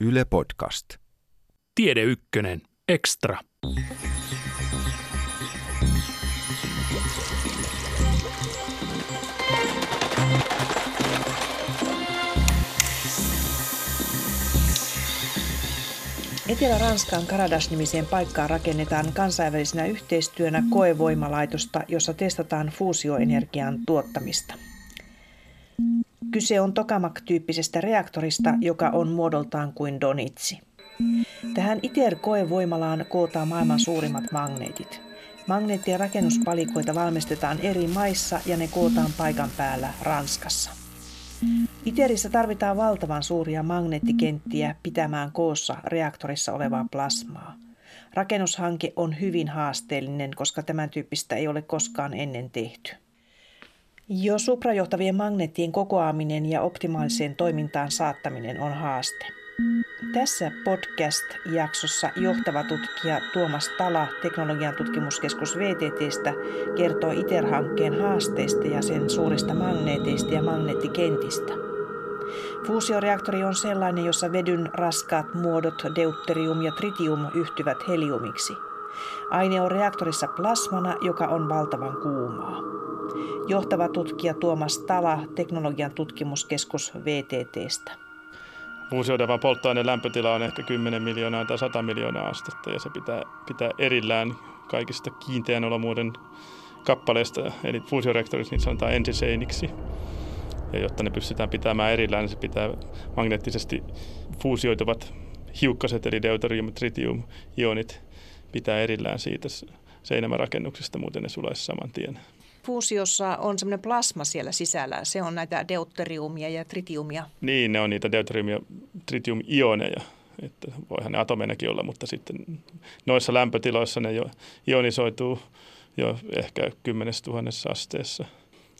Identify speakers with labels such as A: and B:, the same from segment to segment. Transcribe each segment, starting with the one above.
A: Yle Podcast.
B: Tiede Ykkönen. Extra.
C: Etelä-Ranskan Karadas-nimiseen paikkaan rakennetaan kansainvälisenä yhteistyönä koevoimalaitosta, jossa testataan fuusioenergian tuottamista. Kyse on tokamak-tyyppisestä reaktorista, joka on muodoltaan kuin donitsi. Tähän ITER-koevoimalaan kootaan maailman suurimmat magneetit. Magneettien rakennuspalikoita valmistetaan eri maissa ja ne kootaan paikan päällä Ranskassa. ITERissä tarvitaan valtavan suuria magneettikenttiä pitämään koossa reaktorissa olevaa plasmaa. Rakennushanke on hyvin haasteellinen, koska tämän tyyppistä ei ole koskaan ennen tehty. Jo suprajohtavien magneettien kokoaminen ja optimaaliseen toimintaan saattaminen on haaste. Tässä podcast-jaksossa johtava tutkija Tuomas Tala Teknologian tutkimuskeskus VTTstä kertoo ITER-hankkeen haasteista ja sen suurista magneeteista ja magneettikentistä. Fuusioreaktori on sellainen, jossa vedyn raskaat muodot deuterium ja tritium yhtyvät heliumiksi. Aine on reaktorissa plasmana, joka on valtavan kuumaa. Johtava tutkija Tuomas Tala Teknologian tutkimuskeskus VTTstä.
D: Fuusioidavan polttoaineen lämpötila on ehkä 10 miljoonaa tai 100 miljoonaa astetta ja se pitää, pitää erillään kaikista kiinteän olomuodon kappaleista, eli fuusioreaktorissa niin sanotaan ensiseiniksi. Ja jotta ne pystytään pitämään erillään, niin se pitää magneettisesti fuusioituvat hiukkaset, eli deuterium tritium ionit, pitää erillään siitä seinämärakennuksesta, muuten ne sulaisi saman tien
C: fuusiossa on semmoinen plasma siellä sisällä. Se on näitä deuteriumia ja tritiumia.
D: Niin, ne on niitä deuterium- ja tritium-ioneja. Että voihan ne atomeinakin olla, mutta sitten noissa lämpötiloissa ne jo ionisoituu jo ehkä 10 000 asteessa.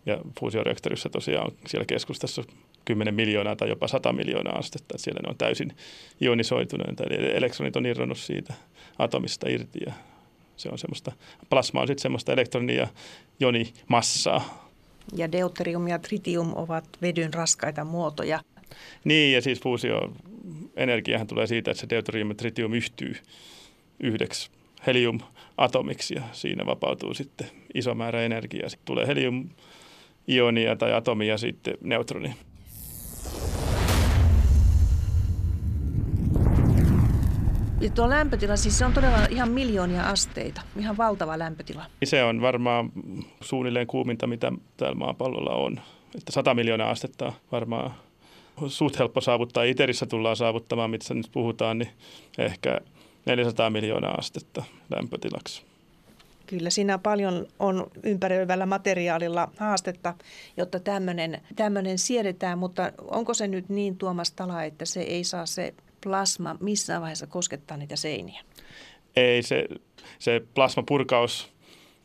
D: Ja fuusioreaktorissa tosiaan siellä keskustassa 10 miljoonaa tai jopa 100 miljoonaa astetta. Että siellä ne on täysin ionisoituneita, eli elektronit on irronnut siitä atomista irti ja se on semmoista, plasma on sitten semmoista elektroni- ja jonimassaa.
C: Ja deuterium ja tritium ovat vedyn raskaita muotoja.
D: Niin, ja siis fuusio energiahan tulee siitä, että se deuterium ja tritium yhtyy yhdeksi heliumatomiksi ja siinä vapautuu sitten iso määrä energiaa. Sitten tulee helium-ionia tai atomia sitten neutroni.
C: Ja tuo lämpötila, siis se on todella ihan miljoonia asteita, ihan valtava lämpötila.
D: Se on varmaan suunnilleen kuuminta, mitä täällä maapallolla on. Että 100 miljoonaa astetta varmaan suht helppo saavuttaa. Iterissä tullaan saavuttamaan, mitä nyt puhutaan, niin ehkä 400 miljoonaa astetta lämpötilaksi.
C: Kyllä siinä paljon on ympäröivällä materiaalilla haastetta, jotta tämmöinen, tämmöinen siedetään, mutta onko se nyt niin Tuomas Tala, että se ei saa se plasma missään vaiheessa koskettaa niitä seiniä?
D: Ei, se, se plasmapurkaus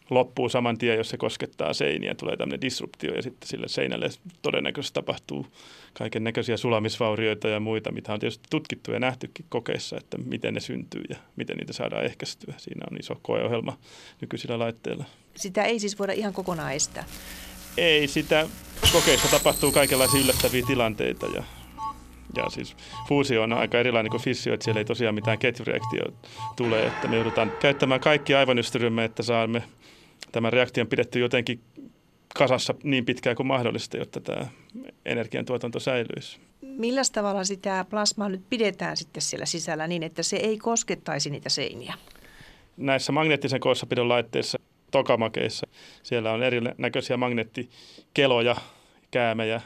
D: loppuu saman tien, jos se koskettaa seiniä. Tulee tämmöinen disruptio ja sitten sille seinälle todennäköisesti tapahtuu kaiken näköisiä sulamisvaurioita ja muita, mitä on tietysti tutkittu ja nähtykin kokeissa, että miten ne syntyy ja miten niitä saadaan ehkäistyä. Siinä on iso koeohjelma nykyisillä laitteilla.
C: Sitä ei siis voida ihan kokonaan estää?
D: Ei, sitä kokeissa tapahtuu kaikenlaisia yllättäviä tilanteita ja ja siis fuusio on aika erilainen kuin fissio, että siellä ei tosiaan mitään ketjureaktio tule, että me joudutaan käyttämään kaikki aivonystyrymme, että saamme tämän reaktion pidetty jotenkin kasassa niin pitkään kuin mahdollista, jotta tämä energiantuotanto säilyisi.
C: Millä tavalla sitä plasmaa nyt pidetään sitten siellä sisällä niin, että se ei koskettaisi niitä seiniä?
D: Näissä magneettisen koossapidon laitteissa, tokamakeissa, siellä on erinäköisiä magneettikeloja, käämejä,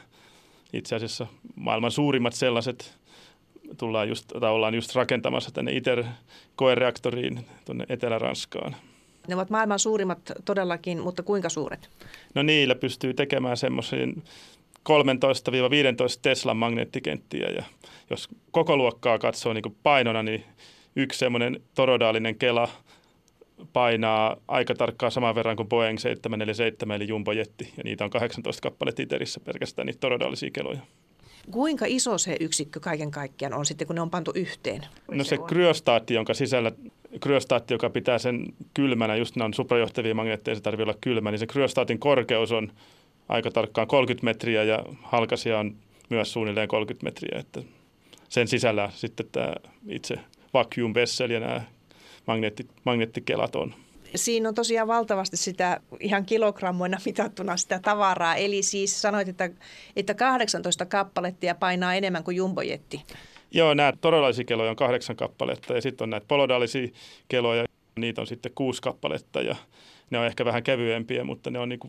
D: itse asiassa maailman suurimmat sellaiset tullaan just, tai ollaan just rakentamassa tänne ITER-koereaktoriin tuonne Etelä-Ranskaan.
C: Ne ovat maailman suurimmat todellakin, mutta kuinka suuret?
D: No niillä pystyy tekemään semmoisen 13-15 Teslan magneettikenttiä ja jos koko luokkaa katsoo niin painona, niin yksi semmoinen torodaalinen kela painaa aika tarkkaan saman verran kuin Boeing 747 eli Jumbo-jetti, ja niitä on 18 kappaletta ITERissä pelkästään niitä torodaalisia keloja.
C: Kuinka iso se yksikkö kaiken kaikkiaan on sitten, kun ne on pantu yhteen?
D: No se, se kryostaatti, jonka sisällä, kryostaatti, joka pitää sen kylmänä, just nämä on suprajohtavia magneetteja, se tarvitsee olla kylmä, niin se kryostaatin korkeus on aika tarkkaan 30 metriä ja halkasia on myös suunnilleen 30 metriä, että sen sisällä sitten tämä itse vacuum vessel ja nämä magneetti, magneettikelat on.
C: Siinä on tosiaan valtavasti sitä ihan kilogrammoina mitattuna sitä tavaraa. Eli siis sanoit, että, että 18 kappalettia painaa enemmän kuin jumbojetti.
D: Joo, nämä todellisia keloja on kahdeksan kappaletta ja sitten on näitä polodaalisia keloja, niitä on sitten kuusi kappaletta ja ne on ehkä vähän kevyempiä, mutta ne on niin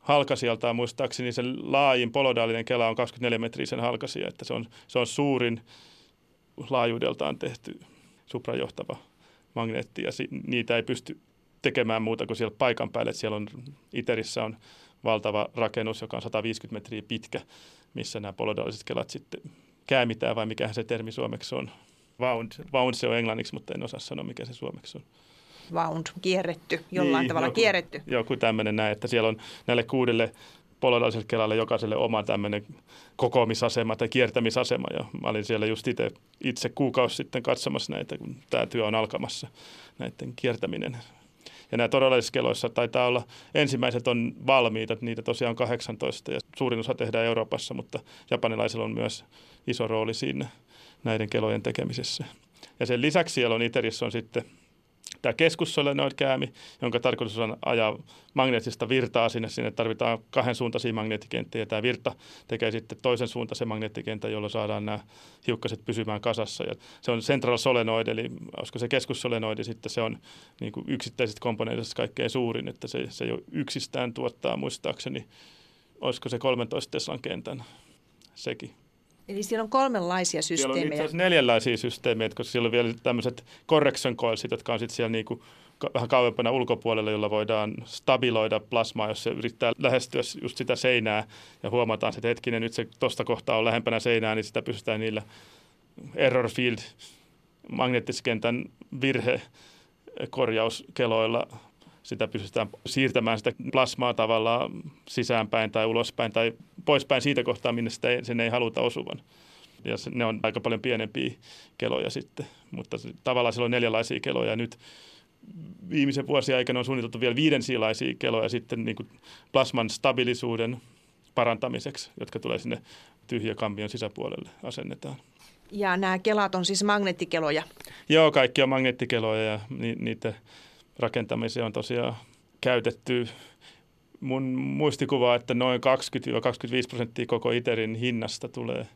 D: halkasijaltaan muistaakseni se laajin polodaalinen kela on 24 metrisen halkasia, että se on, se on suurin laajuudeltaan tehty suprajohtava magneetti ja si, niitä ei pysty tekemään muuta kuin siellä paikan päälle. Että siellä on, Iterissä on valtava rakennus, joka on 150 metriä pitkä, missä nämä polodaaliset kelat sitten käämitään, vai mikä se termi suomeksi on. Wound, wound se on englanniksi, mutta en osaa sanoa, mikä se suomeksi on.
C: Wound, kierretty, jollain niin, tavalla joku, kierretty.
D: Joku tämmöinen näin, että siellä on näille kuudelle polodaaliselle kelalle jokaiselle oma tämmöinen kokoamisasema tai kiertämisasema. Ja mä olin siellä just itse, itse kuukausi sitten katsomassa näitä, kun tämä työ on alkamassa, näiden kiertäminen. Ja nämä todellisissa keloissa taitaa olla, ensimmäiset on valmiita, niitä tosiaan on 18 ja suurin osa tehdään Euroopassa, mutta japanilaisilla on myös iso rooli siinä näiden kelojen tekemisessä. Ja sen lisäksi siellä on Iterissä on sitten tämä keskussolenoid-käämi, jonka tarkoitus on ajaa magneettista virtaa sinne. Sinne tarvitaan kahden suuntaisia magneettikenttiä ja tämä virta tekee sitten toisen suuntaisen magneettikentän, jolla saadaan nämä hiukkaset pysymään kasassa. Ja se on central solenoid, eli olisiko se keskussolenoidi sitten se on niin kuin yksittäisistä komponenteista kaikkein suurin, että se, se jo yksistään tuottaa muistaakseni, olisiko se 13 Teslan kentän sekin.
C: Eli siellä on kolmenlaisia systeemejä. Siellä on
D: itse neljänlaisia systeemejä, koska siellä on vielä tämmöiset correction coilsit, jotka on sitten siellä niinku vähän kauempana ulkopuolella, jolla voidaan stabiloida plasmaa, jos se yrittää lähestyä just sitä seinää ja huomataan, että hetkinen, nyt se tuosta kohtaa on lähempänä seinää, niin sitä pystytään niillä error field magneettiskentän virhe korjauskeloilla sitä pystytään siirtämään sitä plasmaa tavallaan sisäänpäin tai ulospäin tai poispäin siitä kohtaa, minne sitä ei, sen ei haluta osuvan. Ja se, ne on aika paljon pienempiä keloja sitten, mutta se, tavallaan siellä on neljänlaisia keloja. Nyt viimeisen vuosien aikana on suunniteltu vielä viidensilaisia keloja sitten niin kuin plasman stabilisuuden parantamiseksi, jotka tulee sinne tyhjäkampion sisäpuolelle asennetaan.
C: Ja nämä kelat on siis magneettikeloja?
D: Joo, kaikki on magneettikeloja ja ni, niitä rakentamiseen on tosiaan käytetty mun muistikuva, että noin 20-25 prosenttia koko ITERin hinnasta tulee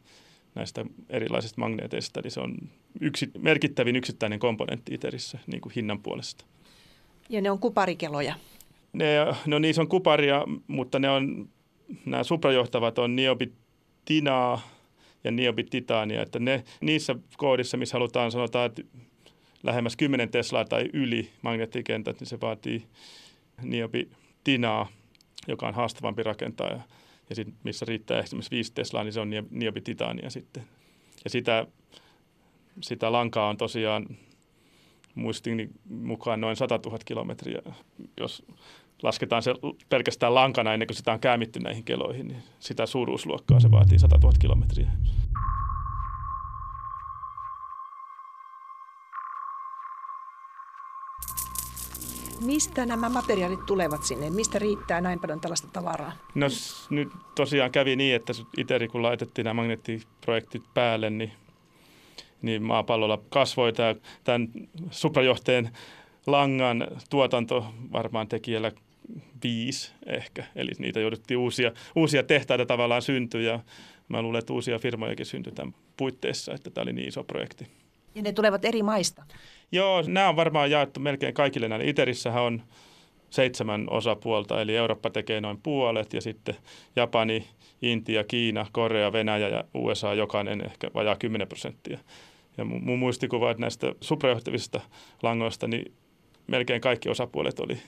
D: näistä erilaisista magneeteista. Eli se on yksi, merkittävin yksittäinen komponentti ITERissä niin kuin hinnan puolesta.
C: Ja ne on kuparikeloja?
D: Ne, no niissä on kuparia, mutta ne on, nämä suprajohtavat on niobitinaa ja niobititaania. Että ne, niissä koodissa, missä halutaan sanotaan, että lähemmäs 10 Teslaa tai yli magneettikentät, niin se vaatii niobitinaa, joka on haastavampi rakentaa. Ja, ja sit, missä riittää esimerkiksi 5 Teslaa, niin se on niobititaania sitten. Ja sitä, sitä lankaa on tosiaan muistini mukaan noin 100 000 kilometriä. Jos lasketaan se pelkästään lankana ennen kuin sitä on käämitty näihin keloihin, niin sitä suuruusluokkaa se vaatii 100 000 kilometriä.
C: Mistä nämä materiaalit tulevat sinne? Mistä riittää näin paljon tällaista tavaraa?
D: No nyt tosiaan kävi niin, että itse kun laitettiin nämä magneettiprojektit päälle, niin, niin maapallolla kasvoi tämä, tämän suprajohteen langan tuotanto varmaan tekijällä viisi ehkä. Eli niitä jouduttiin uusia, uusia tehtaita tavallaan syntyä mä luulen, että uusia firmojakin syntyi tämän puitteissa, että tämä oli niin iso projekti.
C: Ja ne tulevat eri maista?
D: Joo, nämä on varmaan jaettu melkein kaikille näille. Iterissähän on seitsemän osapuolta, eli Eurooppa tekee noin puolet ja sitten Japani, Intia, Kiina, Korea, Venäjä ja USA jokainen ehkä vajaa 10 prosenttia. Ja mun muistikuva, että näistä suprajohtavista langoista, niin melkein kaikki osapuolet oli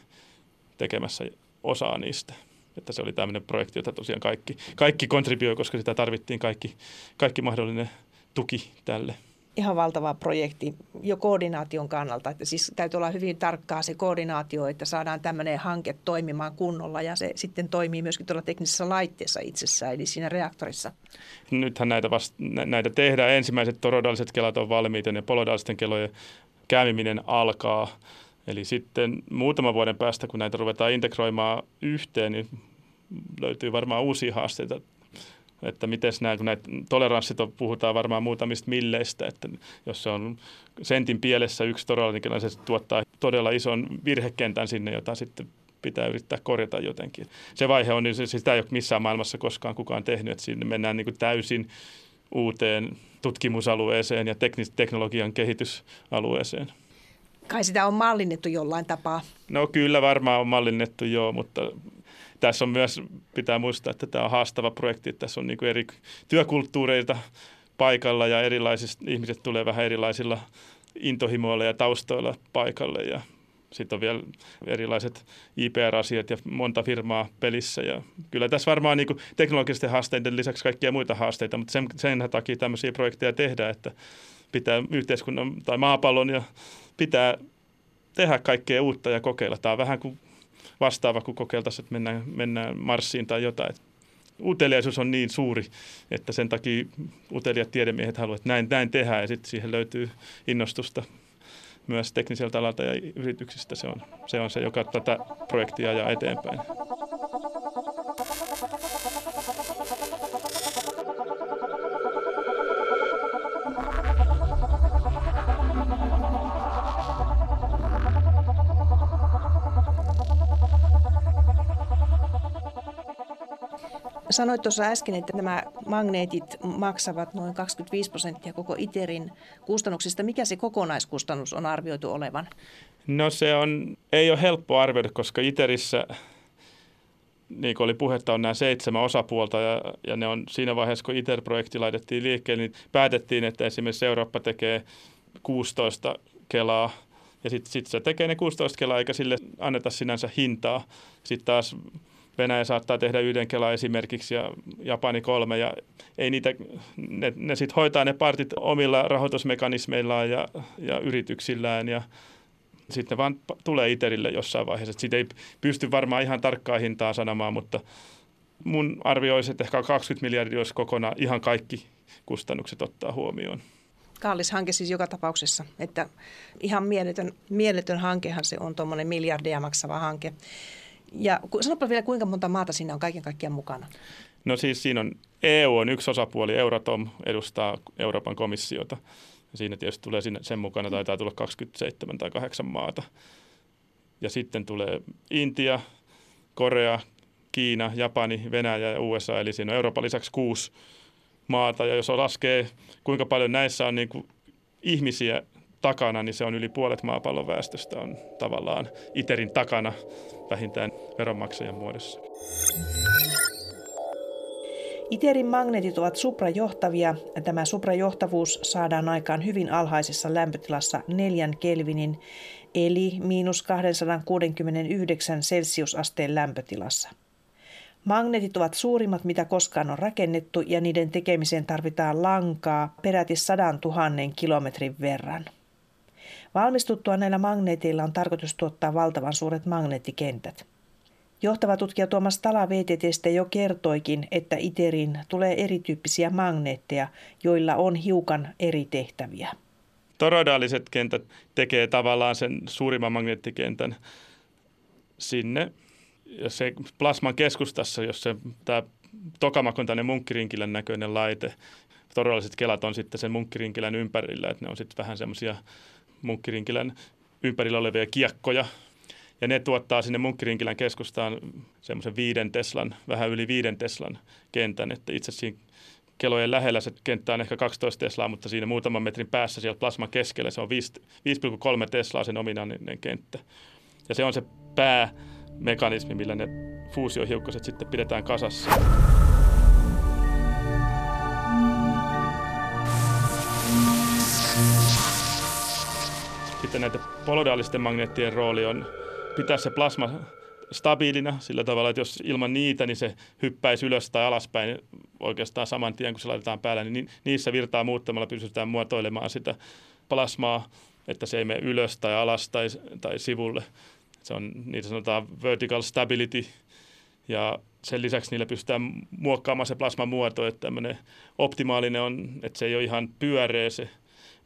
D: tekemässä osaa niistä. Että se oli tämmöinen projekti, jota tosiaan kaikki, kaikki kontribuoi, koska sitä tarvittiin kaikki, kaikki mahdollinen tuki tälle
C: ihan valtava projekti jo koordinaation kannalta. Että siis täytyy olla hyvin tarkkaa se koordinaatio, että saadaan tämmöinen hanke toimimaan kunnolla ja se sitten toimii myöskin tuolla teknisessä laitteessa itsessään, eli siinä reaktorissa.
D: Nythän näitä, vasta, näitä tehdään. Ensimmäiset torodaaliset kelat on valmiita ja polodaalisten kelojen käyminen alkaa. Eli sitten muutaman vuoden päästä, kun näitä ruvetaan integroimaan yhteen, niin löytyy varmaan uusia haasteita että miten nämä, kun näitä toleranssit on, puhutaan varmaan muutamista milleistä, että jos se on sentin pielessä yksi todella, niin se tuottaa todella ison virhekentän sinne, jota sitten pitää yrittää korjata jotenkin. Se vaihe on, niin se, sitä ei ole missään maailmassa koskaan kukaan tehnyt, että sinne mennään niin kuin täysin uuteen tutkimusalueeseen ja teknis- teknologian kehitysalueeseen.
A: Kai sitä on mallinnettu jollain tapaa.
D: No kyllä varmaan on mallinnettu joo, mutta tässä on myös, pitää muistaa, että tämä on haastava projekti. Tässä on niin eri työkulttuureita paikalla ja erilaisista ihmiset tulee vähän erilaisilla intohimoilla ja taustoilla paikalle ja sitten on vielä erilaiset IPR-asiat ja monta firmaa pelissä. Ja kyllä tässä varmaan niin teknologisten haasteiden lisäksi kaikkia muita haasteita, mutta sen, sen takia tämmöisiä projekteja tehdään, että pitää yhteiskunnan tai maapallon ja pitää tehdä kaikkea uutta ja kokeilla. Tämä on vähän kuin vastaava, kun kokeiltaisiin, että mennään, mennään Marsiin tai jotain. Uteliaisuus on niin suuri, että sen takia uteliat tiedemiehet haluavat, että näin, näin tehdään ja sitten siihen löytyy innostusta myös tekniseltä alalta ja yrityksistä. Se on se, on se joka tätä projektia ajaa eteenpäin.
A: Sanoit tuossa äsken, että nämä magneetit maksavat noin 25 prosenttia koko ITERin kustannuksista. Mikä se kokonaiskustannus on arvioitu olevan?
D: No se on, ei ole helppo arvioida, koska ITERissä, niin kuin oli puhetta, on nämä seitsemän osapuolta ja, ja ne on siinä vaiheessa, kun ITER-projekti laitettiin liikkeelle, niin päätettiin, että esimerkiksi Eurooppa tekee 16 kelaa ja sitten sit se tekee ne 16 kelaa eikä sille anneta sinänsä hintaa. Sitten taas Venäjä saattaa tehdä yhden kela esimerkiksi ja Japani kolme ja ei niitä, ne, ne sitten hoitaa ne partit omilla rahoitusmekanismeillaan ja, ja yrityksillään ja sitten vaan tulee ITERille jossain vaiheessa. Siitä ei pysty varmaan ihan tarkkaa hintaa sanomaan, mutta mun arvio olisi, että ehkä 20 miljardia olisi kokonaan ihan kaikki kustannukset ottaa huomioon.
A: Kallis hanke siis joka tapauksessa, että ihan mieletön, mieletön hankehan se on tuommoinen miljardia maksava hanke. Ja sanoppa vielä, kuinka monta maata siinä on kaiken kaikkiaan mukana?
D: No siis siinä on EU on yksi osapuoli, Euratom edustaa Euroopan komissiota. Ja siinä tietysti tulee sen mukana, taitaa tulla 27 tai 8 maata. Ja sitten tulee Intia, Korea, Kiina, Japani, Venäjä ja USA, eli siinä on Euroopan lisäksi kuusi maata. Ja jos laskee, kuinka paljon näissä on niin kuin ihmisiä takana, niin se on yli puolet maapallon väestöstä on tavallaan ITERin takana vähintään veronmaksajan muodossa.
C: ITERin magneetit ovat suprajohtavia. Tämä suprajohtavuus saadaan aikaan hyvin alhaisessa lämpötilassa 4 Kelvinin eli miinus 269 celsiusasteen lämpötilassa. Magneetit ovat suurimmat, mitä koskaan on rakennettu, ja niiden tekemiseen tarvitaan lankaa peräti 100 000 kilometrin verran. Valmistuttua näillä magneeteilla on tarkoitus tuottaa valtavan suuret magneettikentät. Johtava tutkija Tuomas Tala VTTstä jo kertoikin, että ITERin tulee erityyppisiä magneetteja, joilla on hiukan eri tehtäviä.
D: Toroidaaliset kentät tekee tavallaan sen suurimman magneettikentän sinne. Ja se plasman keskustassa, jos se tämä tokamak on tänne munkkirinkilän näköinen laite, todelliset kelat on sitten sen munkkirinkilän ympärillä, että ne on sitten vähän semmoisia Munkkirinkilän ympärillä olevia kiekkoja. Ja ne tuottaa sinne Munkkirinkilän keskustaan semmoisen viiden Teslan, vähän yli viiden Teslan kentän. Että itse siinä kelojen lähellä se kenttä on ehkä 12 Teslaa, mutta siinä muutaman metrin päässä siellä plasman keskellä se on 5,3 Teslaa sen ominainen kenttä. Ja se on se päämekanismi, millä ne fuusiohiukkaset sitten pidetään kasassa. Sitten näiden polodaalisten magneettien rooli on pitää se plasma stabiilina sillä tavalla, että jos ilman niitä, niin se hyppäisi ylös tai alaspäin oikeastaan saman tien, kun se laitetaan päälle, niin niissä virtaa muuttamalla pystytään muotoilemaan sitä plasmaa, että se ei mene ylös tai alas tai, tai sivulle. Se on, niitä sanotaan vertical stability, ja sen lisäksi niillä pystytään muokkaamaan se plasman muoto, että tämmöinen optimaalinen on, että se ei ole ihan pyöreä se,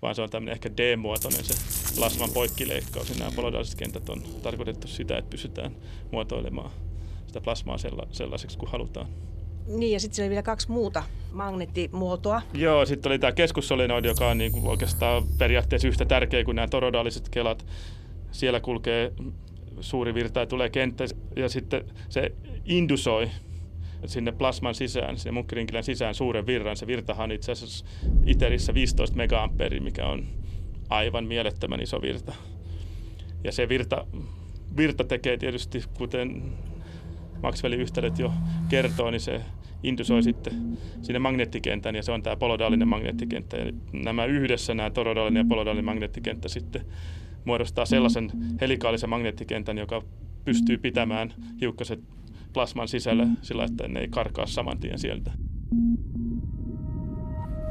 D: vaan se on tämmöinen ehkä D-muotoinen se plasman poikkileikkaus. Ja nämä polodaaliset kentät on tarkoitettu sitä, että pystytään muotoilemaan sitä plasmaa sellaiseksi kuin halutaan.
A: Niin, ja sitten siellä oli vielä kaksi muuta magneettimuotoa.
D: Joo, sitten oli tämä keskussolenoidi, joka on niin kuin oikeastaan periaatteessa yhtä tärkeä kuin nämä torodaaliset kelat. Siellä kulkee suuri virta ja tulee kenttä ja sitten se indusoi sinne plasman sisään, sinne munkkirinkilän sisään suuren virran. Se virtahan on itse asiassa ITERissä 15 megaamperi, mikä on aivan mielettömän iso virta. Ja se virta, virta tekee tietysti, kuten Maxwellin yhtälöt jo kertoo, niin se indusoi sitten sinne magneettikentän ja se on tämä polodaalinen magneettikenttä. Ja nämä yhdessä, nämä torodaalinen ja polodaalinen magneettikenttä sitten muodostaa sellaisen helikaalisen magneettikentän, joka pystyy pitämään hiukkaset plasman sisällä sillä, että ne ei karkaa saman tien sieltä.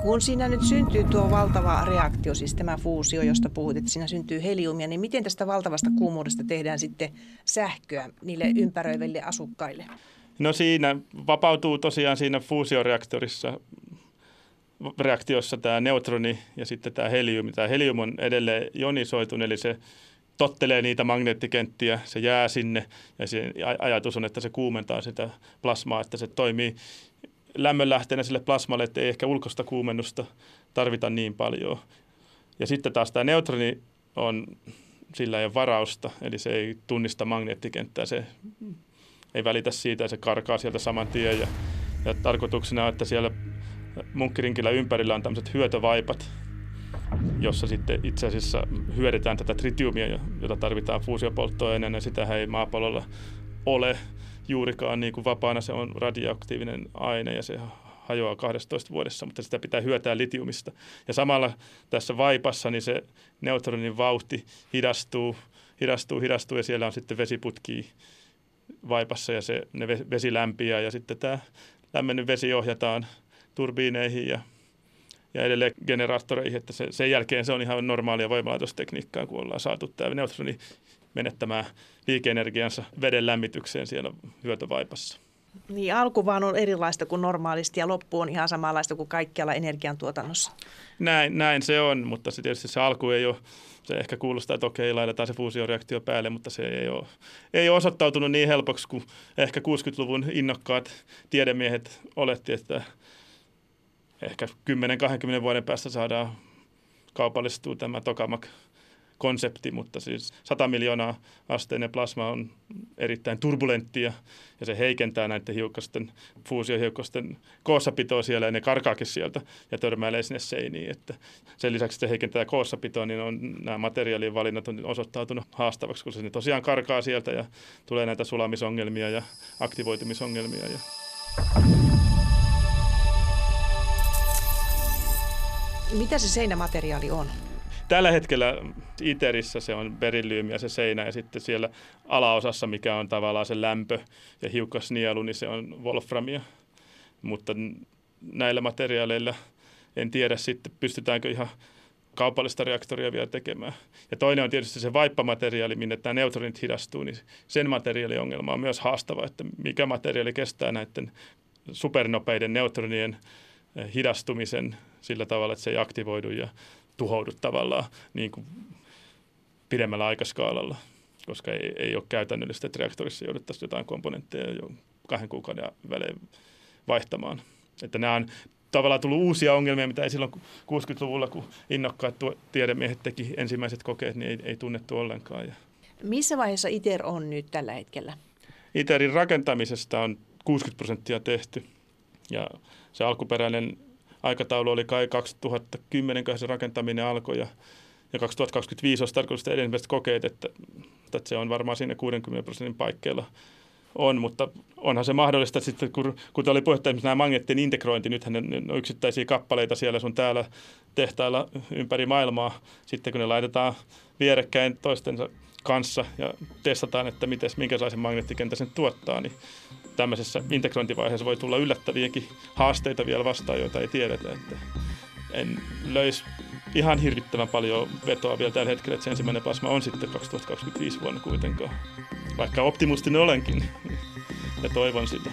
A: Kun siinä nyt syntyy tuo valtava reaktio, siis tämä fuusio, josta puhut, että siinä syntyy heliumia, niin miten tästä valtavasta kuumuudesta tehdään sitten sähköä niille ympäröiville asukkaille?
D: No siinä vapautuu tosiaan siinä fuusioreaktorissa reaktiossa tämä neutroni ja sitten tämä helium. Tämä helium on edelleen jonisoitunut, eli se tottelee niitä magneettikenttiä, se jää sinne ja se ajatus on, että se kuumentaa sitä plasmaa, että se toimii lämmönlähteenä sille plasmalle, että ei ehkä ulkoista kuumennusta tarvita niin paljon. Ja sitten taas tämä neutroni on, sillä ei ole varausta, eli se ei tunnista magneettikenttää, se ei välitä siitä ja se karkaa sieltä saman tien. Ja, ja tarkoituksena on, että siellä munkkirinkillä ympärillä on tämmöiset hyötövaipat, jossa sitten itse asiassa hyödytään tätä tritiumia, jota tarvitaan fuusiopolttoaineena. Sitähän ei maapallolla ole juurikaan niin kuin vapaana. Se on radioaktiivinen aine ja se hajoaa 12 vuodessa, mutta sitä pitää hyötää litiumista. Ja samalla tässä vaipassa niin se neutronin vauhti hidastuu, hidastuu, hidastuu ja siellä on sitten vesiputki vaipassa ja se, ne vesi lämpiää ja sitten tämä lämmennyt vesi ohjataan turbiineihin ja, ja edelleen generaattoreihin, että se, sen jälkeen se on ihan normaalia voimalaitostekniikkaa, kun ollaan saatu tämä neutroni menettämään liikeenergiansa veden lämmitykseen siellä hyötyvaipassa.
A: Niin, alku vaan on erilaista kuin normaalisti ja loppu on ihan samanlaista kuin kaikkialla energiantuotannossa.
D: Näin, näin se on, mutta se tietysti se alku ei ole, se ehkä kuulostaa, että okei, laitetaan se fuusioreaktio päälle, mutta se ei ole, ei ole osoittautunut niin helpoksi kuin ehkä 60-luvun innokkaat tiedemiehet oletti, että ehkä 10-20 vuoden päästä saadaan kaupallistua tämä tokamak konsepti, mutta siis 100 miljoonaa asteinen plasma on erittäin turbulenttia ja se heikentää näiden hiukkasten, fuusiohiukkasten koossapitoa siellä ja ne karkaakin sieltä ja törmäilee sinne seiniin. Että sen lisäksi se heikentää koossapitoa, niin on, nämä materiaalien valinnat on osoittautunut haastavaksi, kun se tosiaan karkaa sieltä ja tulee näitä sulamisongelmia ja aktivoitumisongelmia. Ja
A: Mitä se seinämateriaali on?
D: Tällä hetkellä ITERissä se on berilyymiä se seinä ja sitten siellä alaosassa, mikä on tavallaan se lämpö ja hiukkasnielu, niin se on wolframia. Mutta näillä materiaaleilla en tiedä sitten, pystytäänkö ihan kaupallista reaktoria vielä tekemään. Ja toinen on tietysti se vaippamateriaali, minne tämä neutronit hidastuu, niin sen materiaaliongelma on myös haastava, että mikä materiaali kestää näiden supernopeiden neutronien eh, hidastumisen sillä tavalla, että se ei aktivoidu ja tuhoudu tavallaan niin kuin pidemmällä aikaskaalalla, koska ei, ei ole käytännöllistä, että reaktorissa jouduttaisiin jotain komponentteja jo kahden kuukauden välein vaihtamaan. Että nämä on tavallaan tullut uusia ongelmia, mitä ei silloin 60-luvulla, kun innokkaat tiedemiehet teki ensimmäiset kokeet, niin ei, ei tunnettu ollenkaan.
A: Missä vaiheessa ITER on nyt tällä hetkellä?
D: ITERin rakentamisesta on 60 prosenttia tehty ja se alkuperäinen aikataulu oli kai 2010, kun se rakentaminen alkoi ja, ja 2025 olisi tarkoitus tehdä ensimmäiset kokeet, että, että se on varmaan siinä 60 prosentin paikkeilla on, mutta onhan se mahdollista sitten, kun, kun oli puhetta esimerkiksi nämä magneettien integrointi, nythän ne, ne on yksittäisiä kappaleita siellä sun täällä tehtailla ympäri maailmaa, sitten kun ne laitetaan vierekkäin toistensa kanssa ja testataan, että mites, minkälaisen magneettikentän sen tuottaa, niin tämmöisessä integrointivaiheessa voi tulla yllättäviäkin haasteita vielä vastaan, joita ei tiedetä. Että en löisi ihan hirvittävän paljon vetoa vielä tällä hetkellä, että se ensimmäinen plasma on sitten 2025 vuonna kuitenkaan. Vaikka optimistinen olenkin ja toivon sitä.